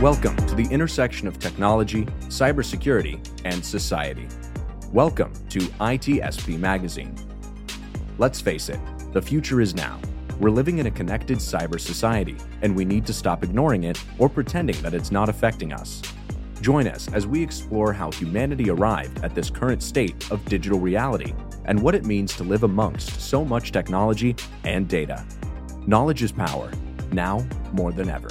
Welcome to the intersection of technology, cybersecurity, and society. Welcome to ITSP Magazine. Let's face it, the future is now. We're living in a connected cyber society, and we need to stop ignoring it or pretending that it's not affecting us. Join us as we explore how humanity arrived at this current state of digital reality and what it means to live amongst so much technology and data. Knowledge is power, now more than ever.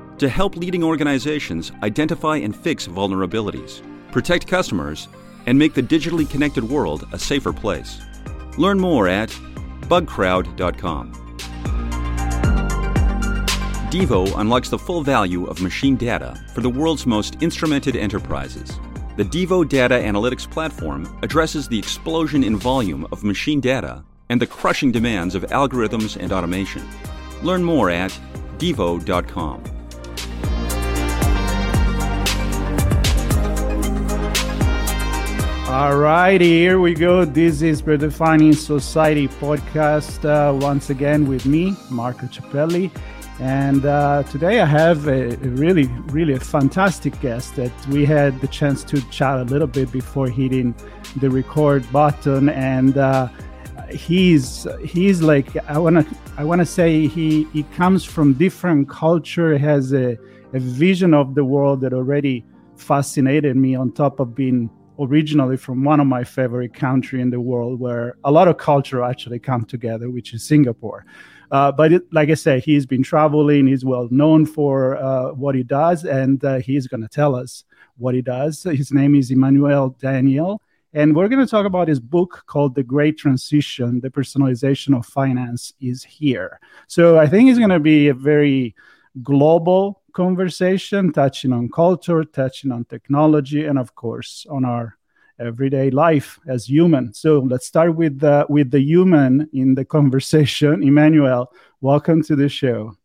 to help leading organizations identify and fix vulnerabilities, protect customers, and make the digitally connected world a safer place. Learn more at bugcrowd.com. Devo unlocks the full value of machine data for the world's most instrumented enterprises. The Devo Data Analytics Platform addresses the explosion in volume of machine data and the crushing demands of algorithms and automation. Learn more at devo.com. All right, here we go. This is Redefining Society podcast uh, once again with me, Marco Ciappelli. And uh, today I have a, a, really, really a fantastic guest that we had the chance to chat a little bit before hitting the record button. And uh, he's he's like I wanna I wanna say he he comes from different culture, has a, a vision of the world that already fascinated me. On top of being originally from one of my favorite country in the world where a lot of culture actually come together, which is Singapore. Uh, but it, like I said, he's been traveling. He's well known for uh, what he does, and uh, he's going to tell us what he does. His name is Emmanuel Daniel, and we're going to talk about his book called The Great Transition: The Personalization of Finance is Here. So I think it's going to be a very global conversation, touching on culture, touching on technology, and of course on our everyday life as human. So let's start with the with the human in the conversation. Emmanuel, welcome to the show.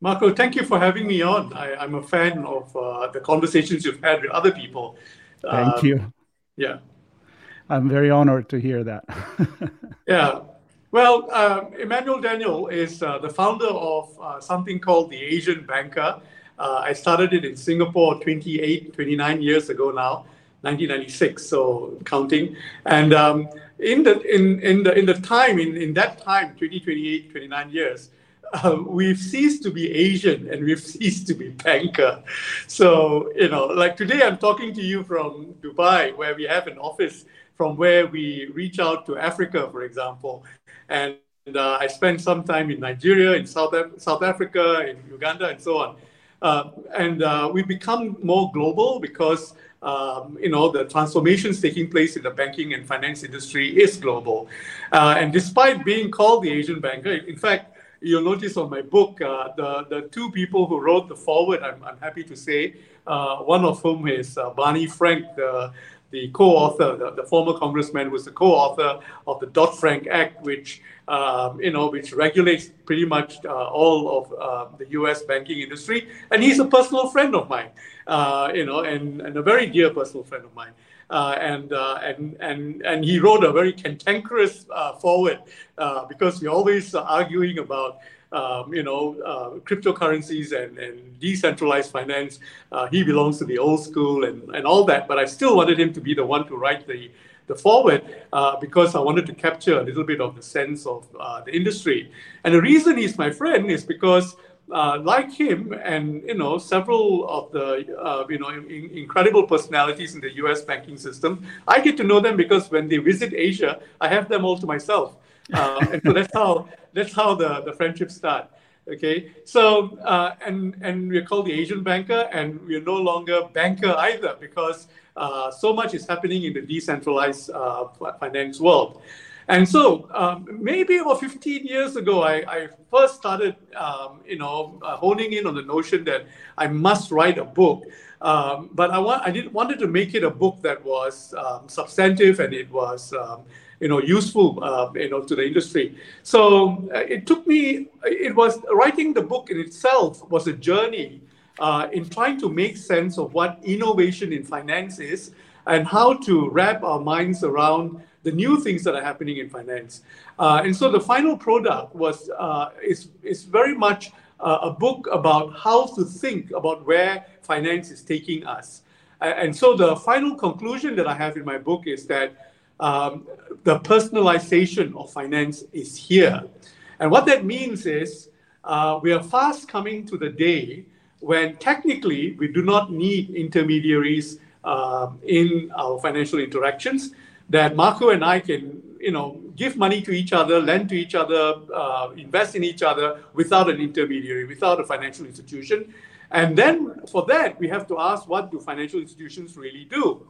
Marco, thank you for having me on. I, am a fan of uh, the conversations you've had with other people. Thank uh, you. Yeah. I'm very honored to hear that. yeah. Well, um, Emmanuel Daniel is uh, the founder of uh, something called the Asian Banker. Uh, I started it in Singapore 28, 29 years ago now, 1996, so counting. And um, in the in in the in the time in, in that time, 20, 28, 29 years, uh, we've ceased to be Asian and we've ceased to be banker. So you know, like today, I'm talking to you from Dubai, where we have an office from where we reach out to Africa, for example, and uh, I spent some time in Nigeria, in South, South Africa, in Uganda, and so on. Uh, and uh, we become more global because um, you know the transformations taking place in the banking and finance industry is global. Uh, and despite being called the Asian banker, in fact, you'll notice on my book uh, the the two people who wrote the foreword. I'm, I'm happy to say uh, one of whom is Barney Frank, the the co-author, the, the former congressman, was the co-author of the Dodd-Frank Act, which um, you know, which regulates pretty much uh, all of uh, the U.S. banking industry, and he's a personal friend of mine, uh, you know, and, and a very dear personal friend of mine. Uh, and, uh, and, and, and he wrote a very cantankerous uh, foreword because we're always arguing about um, you know, uh, cryptocurrencies and, and decentralized finance. Uh, he belongs to the old school and, and all that, but I still wanted him to be the one to write the, the foreword uh, because I wanted to capture a little bit of the sense of uh, the industry. And the reason he's my friend is because uh, like him and you know several of the uh, you know in, incredible personalities in the U.S. banking system, I get to know them because when they visit Asia, I have them all to myself, uh, and so that's how that's how the, the friendships start. Okay, so uh, and and we're called the Asian banker, and we're no longer banker either because uh, so much is happening in the decentralized uh, finance world. And so um, maybe about 15 years ago, I, I first started, um, you know, uh, honing in on the notion that I must write a book. Um, but I want I did wanted to make it a book that was um, substantive and it was um, you know useful uh, you know to the industry. So uh, it took me. It was writing the book in itself was a journey uh, in trying to make sense of what innovation in finance is and how to wrap our minds around the new things that are happening in finance. Uh, and so the final product was uh, is is very much uh, a book about how to think about where finance is taking us. And so the final conclusion that I have in my book is that um, the personalization of finance is here. And what that means is uh, we are fast coming to the day when technically we do not need intermediaries uh, in our financial interactions, that Marco and I can you know, give money to each other, lend to each other, uh, invest in each other without an intermediary, without a financial institution. And then for that, we have to ask, what do financial institutions really do?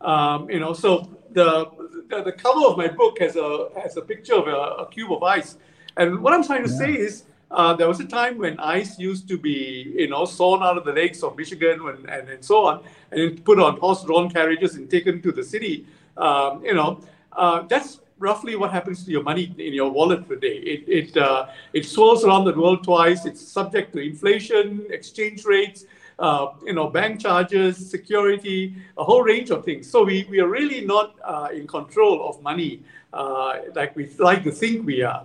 Um, you know, so the, the, the cover of my book has a has a picture of a, a cube of ice, and what I'm trying to yeah. say is. Uh, there was a time when ice used to be, you know, sawn out of the lakes of Michigan and, and, and so on, and put on horse-drawn carriages and taken to the city. Um, you know, uh, that's roughly what happens to your money in your wallet today. It it uh, it swirls around the world twice. It's subject to inflation, exchange rates, uh, you know, bank charges, security, a whole range of things. So we, we are really not uh, in control of money uh, like we like to think we are,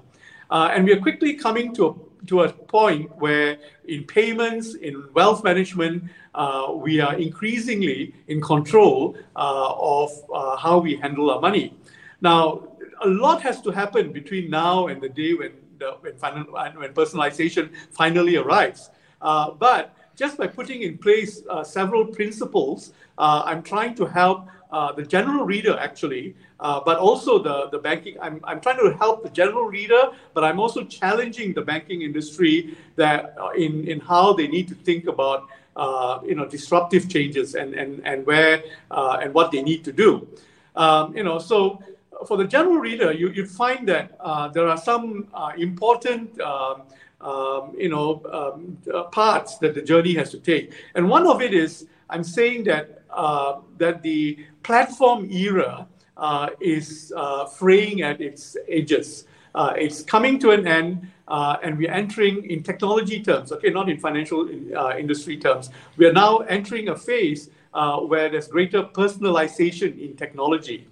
uh, and we are quickly coming to a to a point where in payments, in wealth management, uh, we are increasingly in control of how we handle our money. Now, a lot has to happen between now and the day when the, when, final, when personalization finally arrives. Uh, but just by putting in place uh, several principles, uh, I'm trying to help uh, the general reader actually, uh, but also the, the banking. I'm, I'm trying to help the general reader, but I'm also challenging the banking industry that uh, in, in how they need to think about you know disruptive changes and and and where and what they need to do. Um, you know, so for the general reader, you, you'd find that uh, there are some uh, important um, um, you know, um, uh, parts that the journey has to take. And one of it is I'm saying that uh, that the platform era uh, is uh, fraying at its edges. it's coming to an end, and we're entering in technology terms. Okay, not in financial industry terms. We are now entering a phase where there's greater personalization in technology.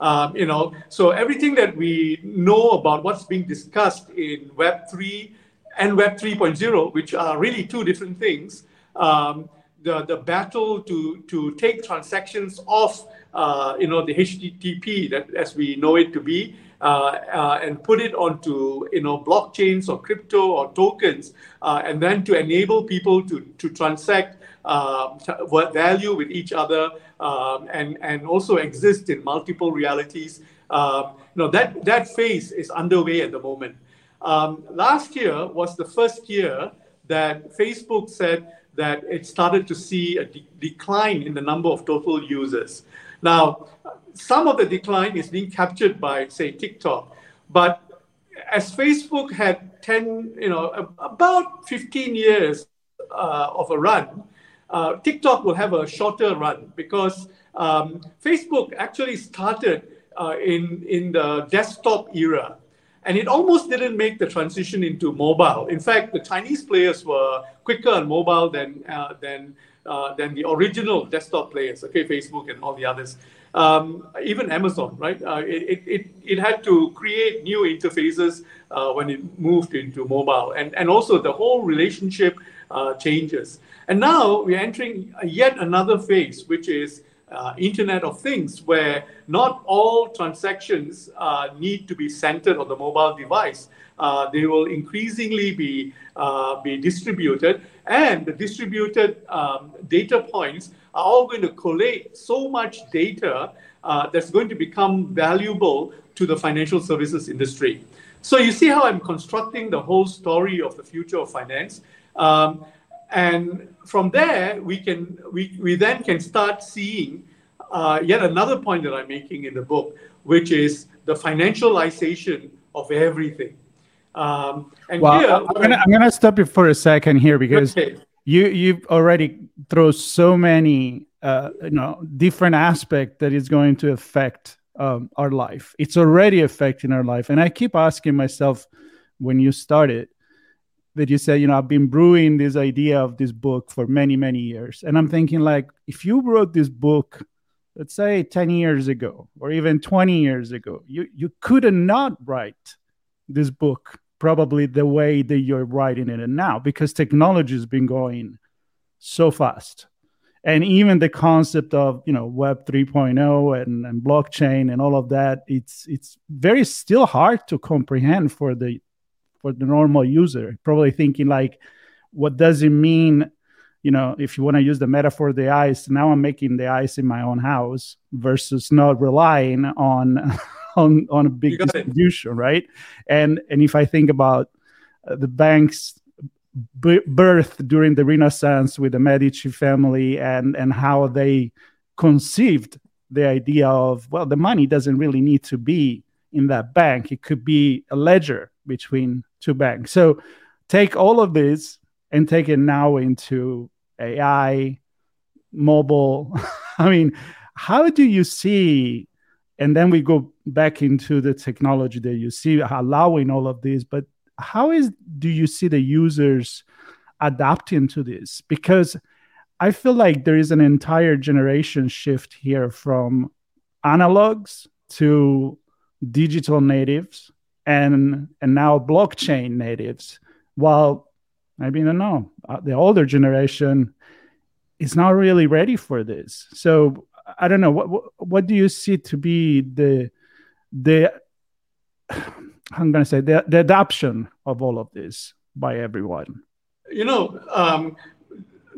Um, you know, so everything that we know about what's being discussed in Web three and Web 3.0, which are really two different things. Um, the, the battle to, to take transactions off, uh, you know, the HTTP that as we know it to be, uh, uh, and put it onto, you know, blockchains or crypto or tokens, uh, and then to enable people to, to transact um, value with each other um, and, and also exist in multiple realities. Um, you know, that, that phase is underway at the moment. Um, last year was the first year that Facebook said that it started to see a de- decline in the number of total users. Now, some of the decline is being captured by, say, TikTok, but as Facebook had 10, you know, about 15 years uh, of a run, uh, TikTok will have a shorter run because um, Facebook actually started uh, in, in the desktop era. And it almost didn't make the transition into mobile. In fact, the Chinese players were quicker on mobile than, uh, than, uh, than the original desktop players, okay, Facebook and all the others. Um, even Amazon, right? Uh, it, it, it had to create new interfaces uh, when it moved into mobile. And, and also the whole relationship uh, changes. And now we're entering yet another phase, which is uh, Internet of Things, where not all transactions uh, need to be centered on the mobile device. Uh, they will increasingly be, uh, be distributed, and the distributed um, data points are all going to collate so much data uh, that's going to become valuable to the financial services industry. So you see how I'm constructing the whole story of the future of finance. Um, and from there we can we, we then can start seeing uh, yet another point that I'm making in the book, which is the financialization of everything. Um, and well, here, I'm gonna, I'm gonna stop you for a second here because okay. you you've already thrown so many uh, you know different aspect that is going to affect um, our life. It's already affecting our life, and I keep asking myself when you started that you said, you know, I've been brewing this idea of this book for many, many years. And I'm thinking, like, if you wrote this book, let's say 10 years ago or even 20 years ago, you, you could not write this book probably the way that you're writing it now because technology has been going so fast and even the concept of you know web 3.0 and, and blockchain and all of that it's it's very still hard to comprehend for the for the normal user probably thinking like what does it mean you know if you want to use the metaphor of the ice now i'm making the ice in my own house versus not relying on on on a big distribution it. right and and if i think about uh, the banks b- birth during the renaissance with the medici family and and how they conceived the idea of well the money doesn't really need to be in that bank it could be a ledger between two bank. So take all of this and take it now into AI, mobile. I mean, how do you see? And then we go back into the technology that you see allowing all of this. But how is do you see the users adapting to this? Because I feel like there is an entire generation shift here from analogs to digital natives and and now blockchain natives. While maybe know uh, the older generation is not really ready for this. So I don't know what what, what do you see to be the the I'm going to say the, the adoption of all of this by everyone. You know, um,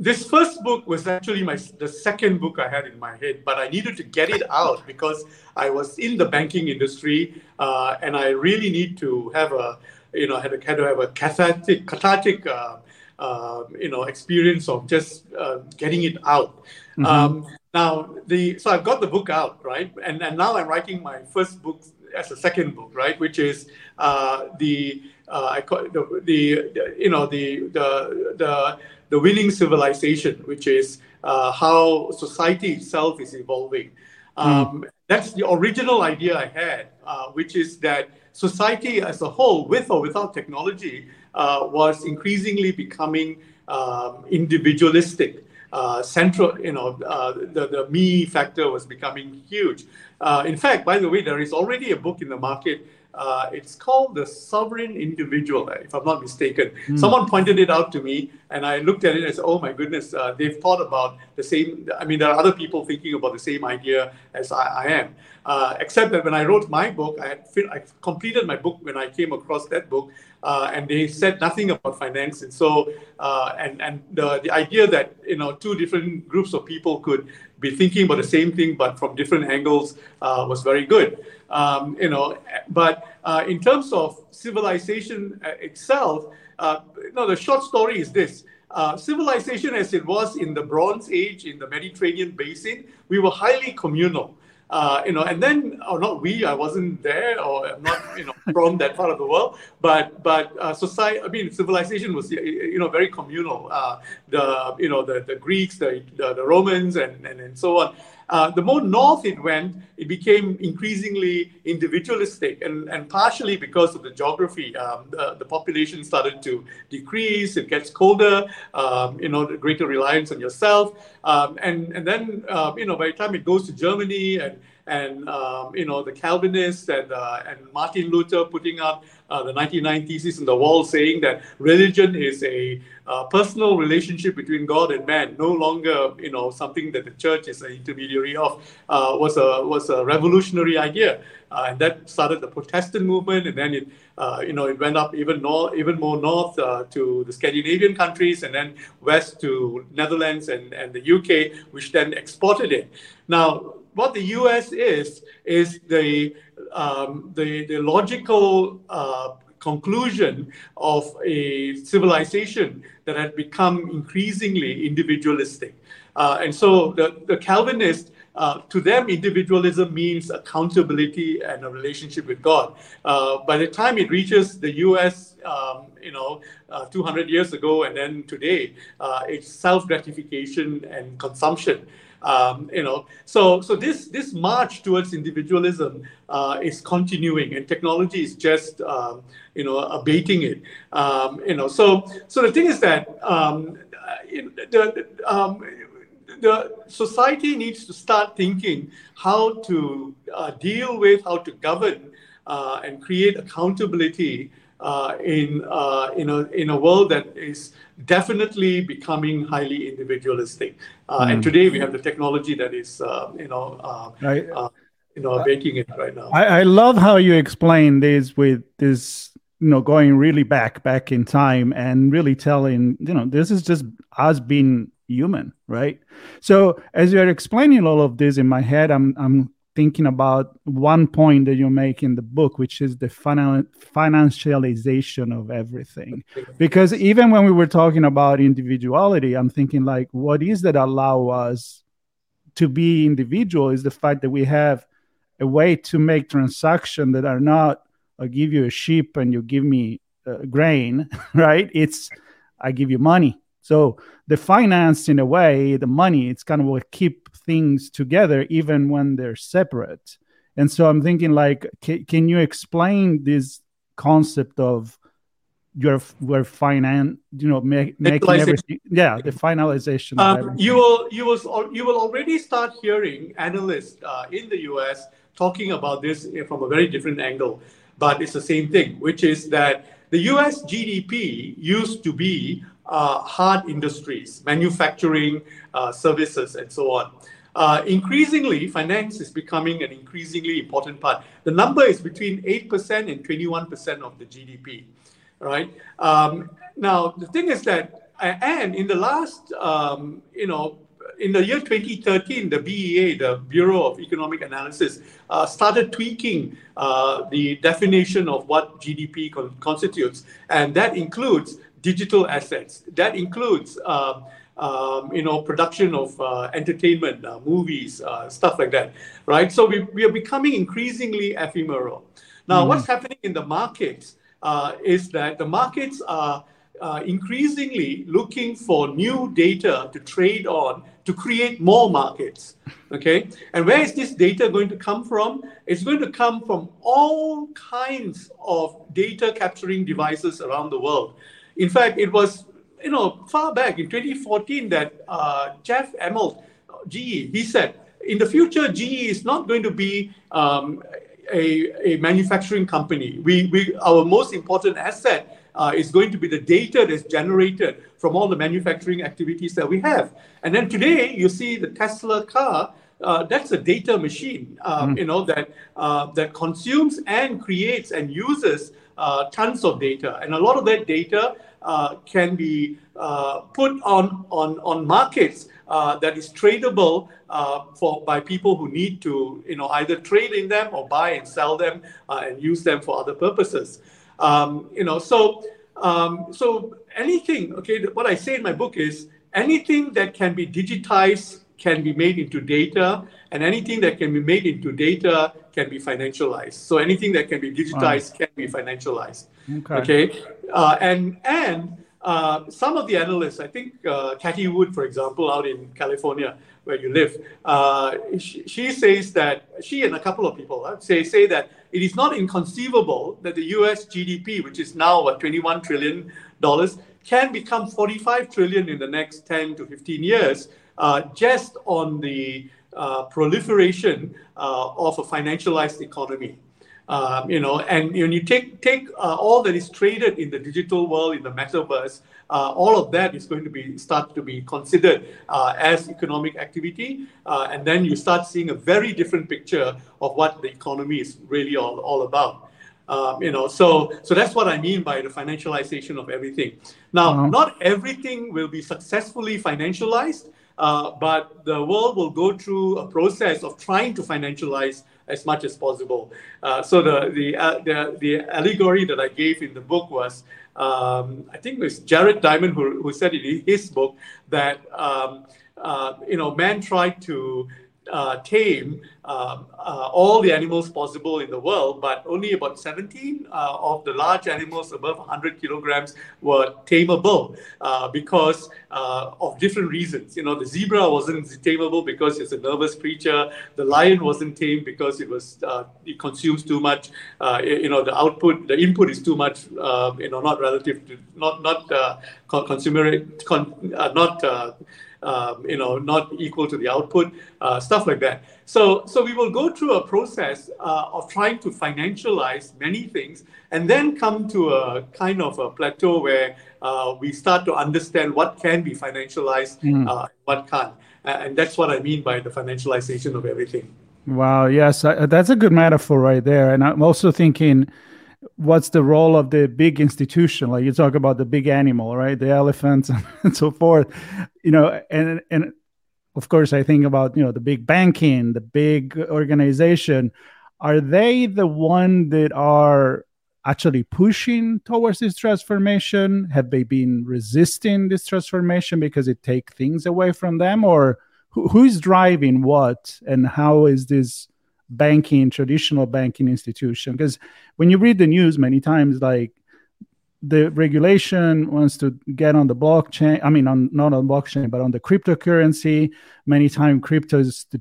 this first book was actually my the second book I had in my head, but I needed to get it out because I was in the banking industry, uh, and I really need to have a you know had, had to have a cathartic cathartic uh, uh, you know experience of just uh, getting it out. Mm-hmm. Um, now the so I've got the book out right, and and now I'm writing my first book as a second book right, which is uh, the uh, I call the, the, the you know the the the the winning civilization, which is uh, how society itself is evolving. Um, mm. That's the original idea I had, uh, which is that society as a whole, with or without technology, uh, was increasingly becoming um, individualistic. Uh, central, you know, uh, the, the me factor was becoming huge. Uh, in fact, by the way, there is already a book in the market uh, it's called the sovereign individual, if I'm not mistaken. Mm. Someone pointed it out to me, and I looked at it and said, "Oh my goodness, uh, they've thought about the same." I mean, there are other people thinking about the same idea as I, I am. Uh, except that when I wrote my book, I had I completed my book when I came across that book, uh, and they said nothing about finance. And so, uh, and and the the idea that you know two different groups of people could be thinking about the same thing but from different angles uh, was very good. Um, you know, but uh, in terms of civilization itself, uh, know, the short story is this. Uh, civilization as it was in the Bronze Age in the Mediterranean basin, we were highly communal. Uh, you know, and then, or not we, I wasn't there, or I'm not, you know, from that part of the world. But but uh, society, I mean, civilization was, you know, very communal. Uh, the you know the, the Greeks, the, the, the Romans, and, and and so on. Uh, the more north it went, it became increasingly individualistic, and, and partially because of the geography, um, the, the, population started to decrease. It gets colder, um, you know, greater reliance on yourself, um, and and then uh, you know by the time it goes to Germany and and um, you know the Calvinists and uh, and Martin Luther putting up uh, the 99 Theses in the wall, saying that religion is a uh, personal relationship between God and man, no longer you know something that the church is an intermediary of, uh, was a was a revolutionary idea, uh, and that started the Protestant movement, and then it uh, you know it went up even north, even more north to the Scandinavian countries, and then west to Netherlands and and the UK, which then exported it. Now what the U.S. is is the um, the, the logical uh, conclusion of a civilization that had become increasingly individualistic. Uh, and so the, the Calvinists uh, to them, individualism means accountability and a relationship with God. Uh, by the time it reaches the U.S., um, you know, uh, 200 years ago and then today, uh, it's self-gratification and consumption. Um, you know, so so this this march towards individualism uh, is continuing, and technology is just um, you know abating it. Um, you know, so so the thing is that um, the, um, the society needs to start thinking how to uh, deal with, how to govern, uh, and create accountability uh, in uh, in a in a world that is definitely becoming highly individualistic. Mm. And hmm. today we have the technology that is uh, you know right. you know making it right now. I, I love how you explain this with this you know going really back back in time and really telling you know this is just us being human, right? So as you're explaining all of this in my head, I'm I'm thinking about one point that you make in the book, which is the final, financialization of everything. Because even when we were talking about individuality, I'm thinking like, what is that allow us to be individual? Is the fact that we have a way to make transactions that are not I give you a sheep and you give me uh, grain, right? It's I give you money so the finance, in a way, the money, it's kind of what keep things together even when they're separate. And so I'm thinking, like, can, can you explain this concept of your your finance, you know, make, making everything, yeah, the finalization. Um, you will you will you will already start hearing analysts uh, in the U.S. talking about this from a very different angle, but it's the same thing, which is that the U.S. GDP used to be uh, hard industries, manufacturing, uh, services, and so on. Uh, increasingly, finance is becoming an increasingly important part. The number is between 8% and 21% of the GDP, right? Um, now, the thing is that, and in the last, um, you know, in the year 2013, the BEA, the Bureau of Economic Analysis, uh, started tweaking uh, the definition of what GDP con- constitutes, and that includes digital assets. That includes, um, um, you know, production of uh, entertainment, uh, movies, uh, stuff like that, right? So we, we are becoming increasingly ephemeral. Now, mm. what's happening in the markets uh, is that the markets are uh, increasingly looking for new data to trade on to create more markets. Okay, and where is this data going to come from? It's going to come from all kinds of data capturing devices around the world. In fact, it was you know far back in 2014 that uh, Jeff Immelt, GE, he said in the future GE is not going to be um, a, a manufacturing company. We, we our most important asset uh, is going to be the data that's generated from all the manufacturing activities that we have. And then today you see the Tesla car. Uh, that's a data machine, um, mm. you know, that uh, that consumes and creates and uses uh, tons of data, and a lot of that data uh, can be uh, put on on on markets uh, that is tradable uh, for by people who need to you know either trade in them or buy and sell them uh, and use them for other purposes. Um, you know, so um, so anything. Okay, what I say in my book is anything that can be digitized can be made into data, and anything that can be made into data can be financialized. So anything that can be digitized wow. can be financialized. Okay. okay? Uh, and and uh, some of the analysts, I think uh, Cathie Wood, for example, out in California, where you live, uh, she, she, says that she and a couple of people uh, say say that it is not inconceivable that the U.S. GDP, which is now what 21 trillion dollars, can become 45 trillion in the next 10 to 15 years, uh, just on the uh, proliferation uh, of a financialized economy. Um, you know, and when you take take uh, all that is traded in the digital world, in the metaverse, uh, all of that is going to be start to be considered uh, as economic activity, uh, and then you start seeing a very different picture of what the economy is really all, all about. Um, you know, so so that's what I mean by the financialization of everything. Now, uh-huh. not everything will be successfully financialized, uh, but the world will go through a process of trying to financialize as much as possible. Uh, so the the, uh, the the allegory that I gave in the book was um, I think it was Jared Diamond who, who said in his book that um, uh, you know man tried to uh, tame um, uh, all the animals possible in the world, but only about 17 uh, of the large animals above 100 kilograms were tameable uh, because uh, of different reasons. You know, the zebra wasn't tameable because it's a nervous creature. The lion wasn't tamed because it was uh, it consumes too much. you know, the output, the input is too much. you know, not relative to not not consumer con, not um, you know, not equal to the output, uh, stuff like that. So, so we will go through a process uh, of trying to financialize many things, and then come to a kind of a plateau where uh, we start to understand what can be financialized, mm. what can't, and that's what I mean by the financialization of everything. Wow. Yes, that's a good metaphor right there, and I'm also thinking what's the role of the big institution? Like you talk about the big animal right? The elephants and so forth. You know and and of course i think about you know the big banking the big organization. Are they the one that are actually pushing towards this transformation? Have they been resisting this transformation because it take things away from them? Or who, who's driving what? And how is this banking, traditional banking institution. Because when you read the news many times, like the regulation wants to get on the blockchain. I mean, on not on blockchain, but on the cryptocurrency. Many times, crypto is the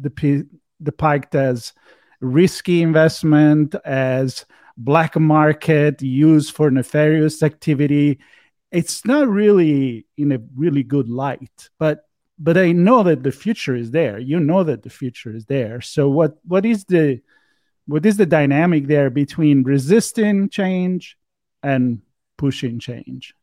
the depicted as risky investment, as black market used for nefarious activity. It's not really in a really good light, but but I know that the future is there. You know that the future is there. So what what is the what is the dynamic there between resisting change and pushing change?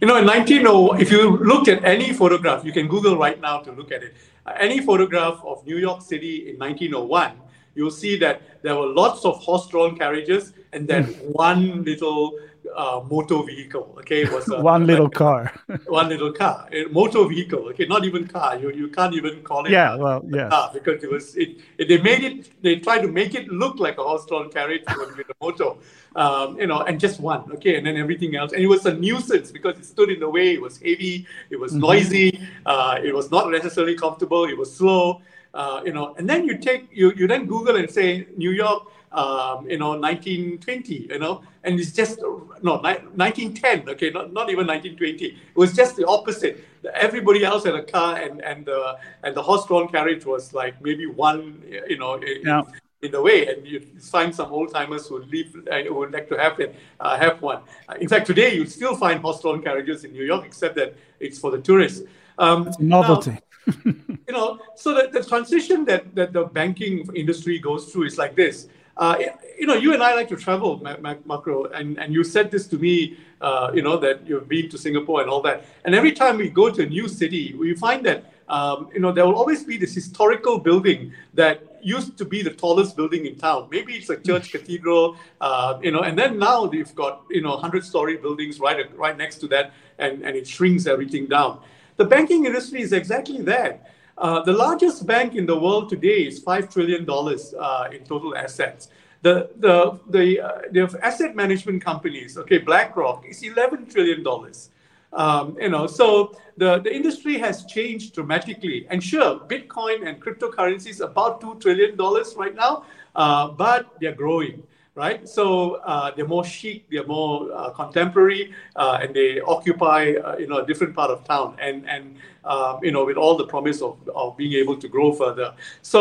You know, in 1900, if you look at any photograph, you can Google right now to look at it. Any photograph of New York City in 1901, you'll see that there were lots of horse-drawn carriages and then hmm. one little uh, motor vehicle. Okay, it was a, one little like, car. one little car, a motor vehicle. Okay, not even car. You you can't even call it. Yeah, well, yeah. Because it was it, it, They made it. They tried to make it look like a horse-drawn carriage with a motor. Um, you know, and just one. Okay, and then everything else, and it was a nuisance because it stood in the way. It was heavy. It was mm-hmm. noisy. Uh, it was not necessarily comfortable. It was slow. Uh, you know, and then you take you you then Google and say New York um, you know, 1920, you know, and it's just, no, 1910, okay, not, not even 1920. It was just the opposite. Everybody else had a car and, and, the, and the horse-drawn carriage was like maybe one, you know, in, yeah. in the way. And you find some old-timers who would, leave, uh, who would like to have, it, uh, have one. Uh, in fact, today you still find horse-drawn carriages in New York, except that it's for the tourists. Um, novelty. Now, you know, so the, the transition that, that the banking industry goes through is like this. Uh, you know, you and I like to travel, Marco, and, and you said this to me, uh, you know, that you've been to Singapore and all that. And every time we go to a new city, we find that, um, you know, there will always be this historical building that used to be the tallest building in town. Maybe it's a church cathedral, uh, you know, and then now they've got, you know, 100 story buildings right, right next to that, and, and it shrinks everything down. The banking industry is exactly that. Uh, the largest bank in the world today is $5 trillion uh, in total assets. The, the, the, uh, the asset management companies, okay, BlackRock is $11 trillion. Um, you know, so the, the industry has changed dramatically. And sure, Bitcoin and cryptocurrencies about $2 trillion right now, uh, but they're growing right? So uh, they're more chic, they're more uh, contemporary, uh, and they occupy uh, you know a different part of town, and and um, you know with all the promise of, of being able to grow further. So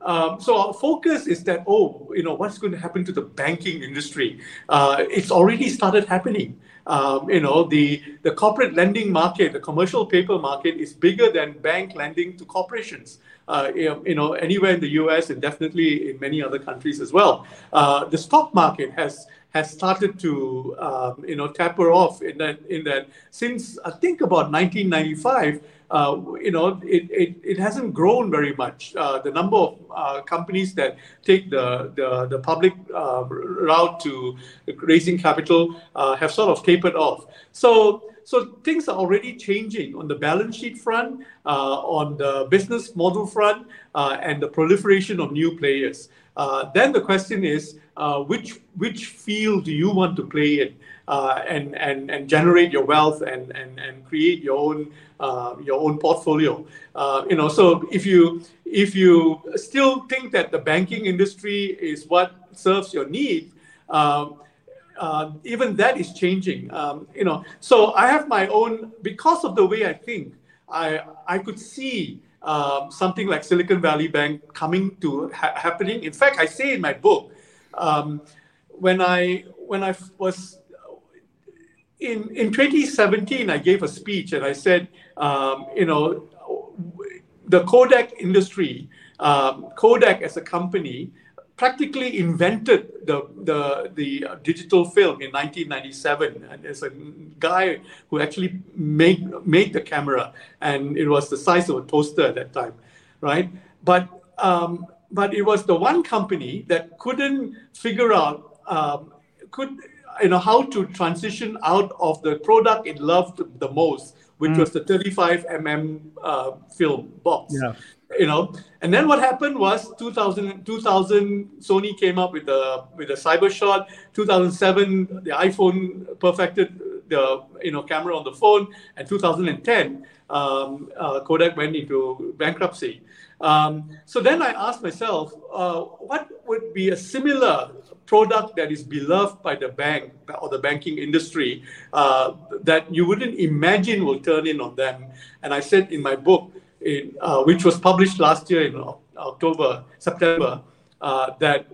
um, so our focus is that oh you know what's going to happen to the banking industry? Uh, it's already started happening. Um, you know the the corporate lending market, the commercial paper market is bigger than bank lending to corporations uh, you know, anywhere in the US and definitely in many other countries as well. Uh, the stock market has has started to um, you know taper off in that in that since I think about 1995. Uh, you know, it, it, it hasn't grown very much. Uh, the number of uh, companies that take the, the, the public uh, route to raising capital uh, have sort of tapered off. So, so things are already changing on the balance sheet front, uh, on the business model front, uh, and the proliferation of new players. Uh, then the question is, uh, which which field do you want to play in, uh, and and and generate your wealth and and and create your own your own portfolio. you know, so if you if you still think that the banking industry is what serves your need. Uh, even that is changing. Um, you know, so I have my own because of the way I think. I I could see um, something like Silicon Valley Bank coming to ha- happening. In fact, I say in my book um, when I when I was in in 2017, I gave a speech and I said, um, you know, the Kodak industry, um, Kodak as a company practically invented the, the, the digital film in 1997. And there's a guy who actually made, made the camera, and it was the size of a toaster at that time, right? But, um, but it was the one company that couldn't figure out, um, could, you know, how to transition out of the product it loved the most, which mm. was the 35 mm uh, film box. Yeah you know. And then what happened was 2000, 2000 sony came up with a with a cybershot 2007 the iphone perfected the you know camera on the phone. And 2010 um, uh, kodak went into bankruptcy. Um, so then i asked myself uh, what would be a similar product that is beloved by the bank or the banking industry uh, that you wouldn't imagine will turn in on them? And i said in my book in, uh, which was published last year in October, September, uh, that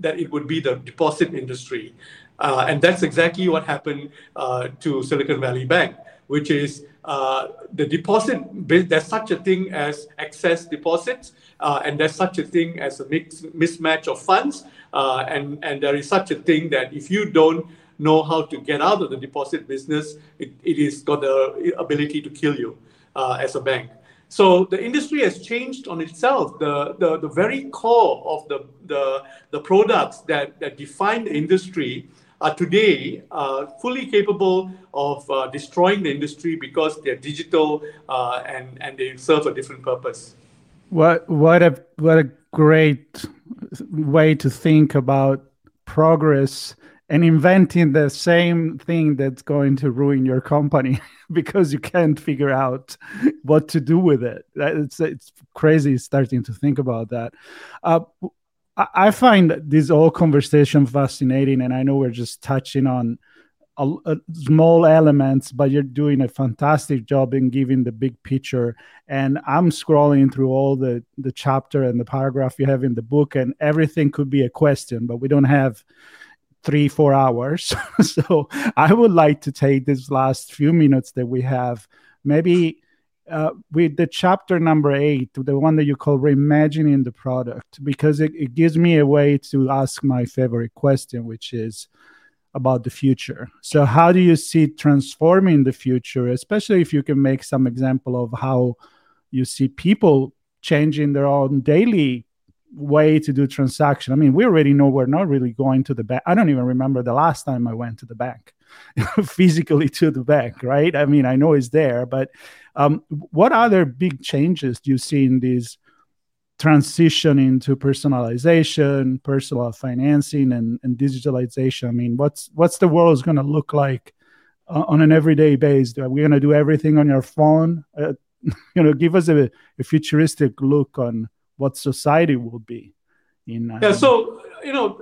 that it would be the deposit industry, uh, and that's exactly what happened uh, to Silicon Valley Bank, which is uh, the deposit. There's such a thing as excess deposits, uh, and there's such a thing as a mix, mismatch of funds, and and there is such a thing that if you don't know how to get out of the deposit business, it, it is got the ability to kill you as a bank. So the industry has changed on itself. The, the, the very core of the, the, the products that, that define the industry are today uh, fully capable of uh, destroying the industry because they're digital uh, and, and they serve a different purpose. What, what, a, what a great way to think about progress and inventing the same thing that's going to ruin your company because you can't figure out what to do with it. It's it's crazy starting to think about that. Uh, I find this whole conversation fascinating, and I know we're just touching on a, a small elements, but you're doing a fantastic job in giving the big picture. And I'm scrolling through all the the chapter and the paragraph you have in the book, and everything could be a question, but we don't have three, four hours. so I would like to take this last few minutes that we have, maybe uh, with the chapter number eight, the one that you call reimagining the product, because it, it gives me a way to ask my favorite question, which is about the future. So, how do you see transforming the future, especially if you can make some example of how you see people changing their own daily way to do transaction. I mean, we already know we're not really going to the bank. I don't even remember the last time I went to the bank, physically to the bank, right? I mean, I know it's there, but um, what other big changes do you see in this transition into personalization, personal financing, and, and digitalization? I mean, what's what's the world is going to look like uh, on an everyday basis? Are we going to do everything on your phone? Uh, you know, give us a, a futuristic look on what society will be in uh, yeah so you know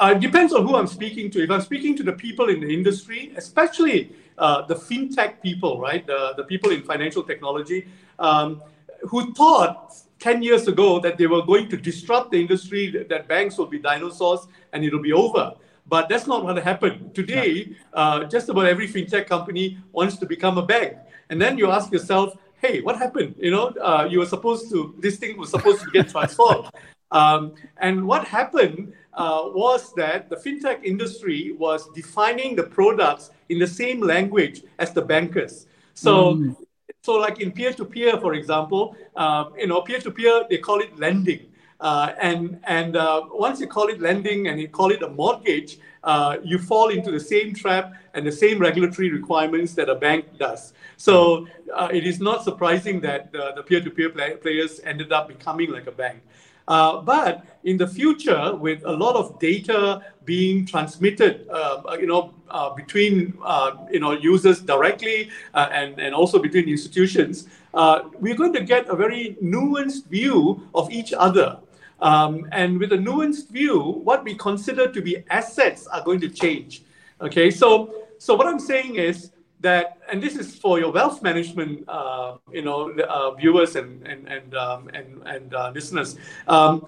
uh, it depends on who i'm speaking to. If i'm speaking to the people in the industry especially uh, the fintech people right the, the people in financial technology um, who thought 10 years ago that they were going to disrupt the industry that, that banks will be dinosaurs and it'll be over. But that's not what happened. Today uh, just about every fintech company wants to become a bank. And then you ask yourself hey, what happened? You know, uh, you were supposed to, this thing was supposed to get transformed. Um, and what happened uh, was that the fintech industry was defining the products in the same language as the bankers. So, mm. so like in peer-to-peer, for example, um, you know, peer-to-peer, they call it lending. Uh, and and uh, once you call it lending and you call it a mortgage, uh, you fall into the same trap and the same regulatory requirements that a bank does. So uh, it is not surprising that the peer-to-peer play- players ended up becoming like a bank. Uh, but in the future, with a lot of data being transmitted, uh, you know, uh, between uh, you know users directly uh, and and also between institutions, uh, we're going to get a very nuanced view of each other. Um, and with a nuanced view, what we consider to be assets are going to change. Okay, so so what I'm saying is that, and this is for your wealth management, uh, you know, uh, viewers and and and um, and, and uh, listeners. Um,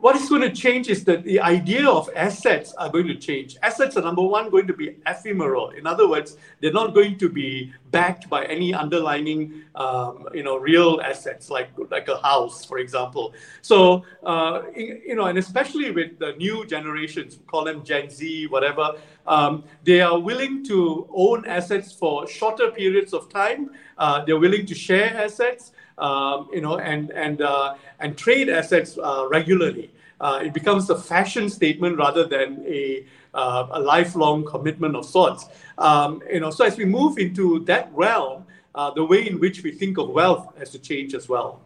what is going to change is that the idea of assets are going to change. Assets are number one going to be ephemeral. In other words, they're not going to be backed by any underlying, um, you know, real assets like like a house, for example. So, uh, you know, and especially with the new generations, call them Gen Z, whatever, um, they are willing to own assets for shorter periods of time. Uh, they're willing to share assets um, you know, and and uh, and trade assets uh, regularly. Uh, it becomes a fashion statement rather than a uh, a lifelong commitment of sorts. Um, you know, so as we move into that realm, uh, the way in which we think of wealth has to change as well.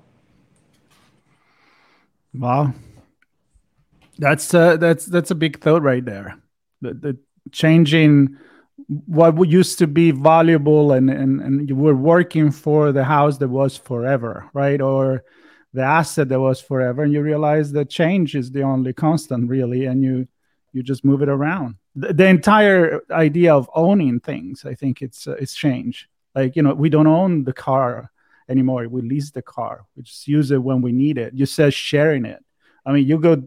Wow, that's that's that's a big thought right there. The, the changing what used to be valuable and, and and you were working for the house that was forever right? Or the asset that was forever and you realize that change is the only constant really and you you just move it around. The, the entire idea of owning things i think it's uh, it's changed like you know we don't own the car anymore. We lease the car. We just use it when we need it. You said sharing it. I mean you go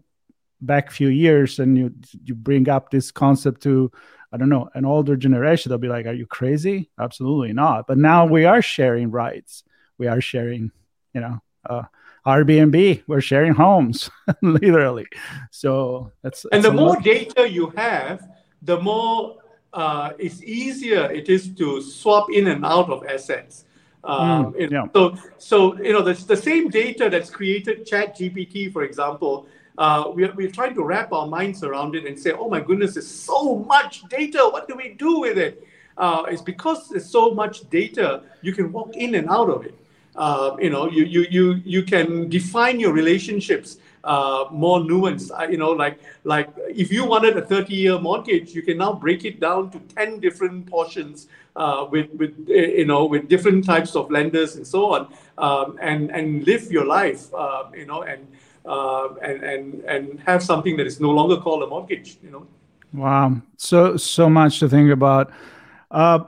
back a few years and you you bring up this concept to I don't know, an older generation, they'll be like, Are you crazy? Absolutely not. But now we are sharing rights. We are sharing, you know, uh, Airbnb, we're sharing homes, literally. So that's. And the more data you have, the more uh, it's easier it is to swap in and out of assets. Um, mm, yeah. So, so you know, the, the same data that's created ChatGPT, for example, uh, we're, we're trying to wrap our minds around it and say, oh my goodness, there's so much data. What do we do with it? Uh, it's because there's so much data, you can walk in and out of it. Uh, you know, you, you, you, you can define your relationships uh, more nuanced. You know, like like if you wanted a 30-year mortgage, you can now break it down to 10 different portions uh, with with eh, you know with different types of lenders and so on, um, and and live your life. Uh, you know, and uh, and and and have something that is no longer called a mortgage. You know. Wow, so so much to think about. Uh,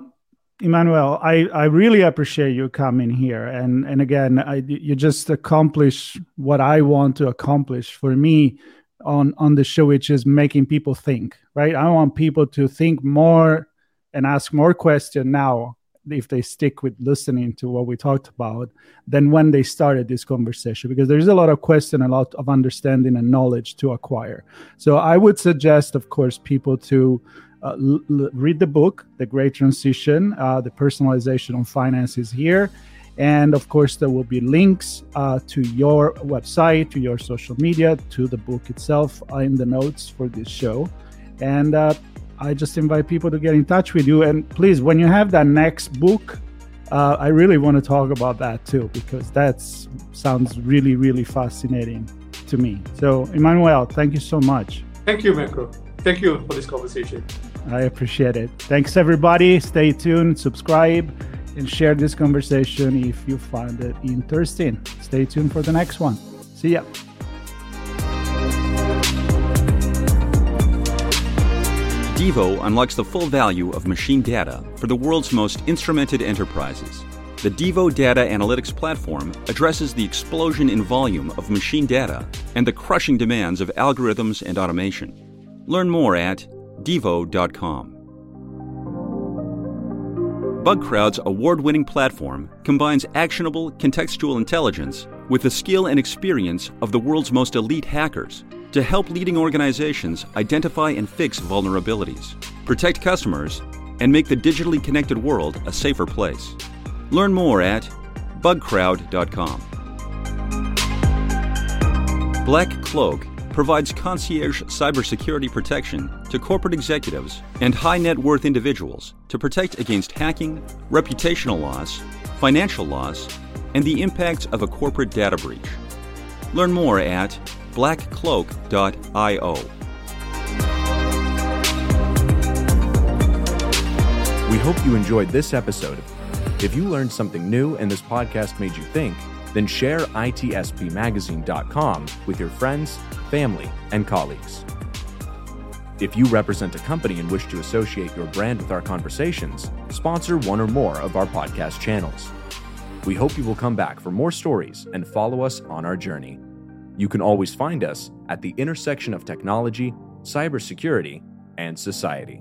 Emmanuel, I, I really appreciate you coming here, and and again, I, you just accomplish what I want to accomplish for me on on the show, which is making people think. Right, I want people to think more and ask more questions now if they stick with listening to what we talked about than when they started this conversation because there's a lot of question a lot of understanding and knowledge to acquire. So i would suggest of course people to uh, l- l- read the book the great transition uh, the personalization on finance is here. And of course there will be links uh, to your website to your social media to the book itself uh, in the notes for this show. And uh, I just invite people to get in touch with you. And please, when you have that next book, uh, I really want to talk about that too, because that sounds really, really fascinating to me. So, Emmanuel, thank you so much. Thank you, Marco. Thank you for this conversation. I appreciate it. Thanks, everybody. Stay tuned, subscribe, and share this conversation if you find it interesting. Stay tuned for the next one. See ya. Devo unlocks the full value of machine data for the world's most instrumented enterprises. The Devo Data Analytics Platform addresses the explosion in volume of machine data and the crushing demands of algorithms and automation. Learn more at devo.com. Bugcrowd's award winning platform combines actionable contextual intelligence with the skill and experience of the world's most elite hackers to help leading organizations identify and fix vulnerabilities, protect customers, and make the digitally connected world a safer place. Learn more at bugcrowd.com. Black Cloak provides concierge cybersecurity protection to corporate executives and high net worth individuals to protect against hacking, reputational loss, financial loss, and the impacts of a corporate data breach. Learn more at blackcloak.io. We hope you enjoyed this episode. If you learned something new and this podcast made you think, then share itspmagazine.com with your friends, family, and colleagues. If you represent a company and wish to associate your brand with our conversations, sponsor one or more of our podcast channels. We hope you will come back for more stories and follow us on our journey. You can always find us at the intersection of technology, cybersecurity, and society.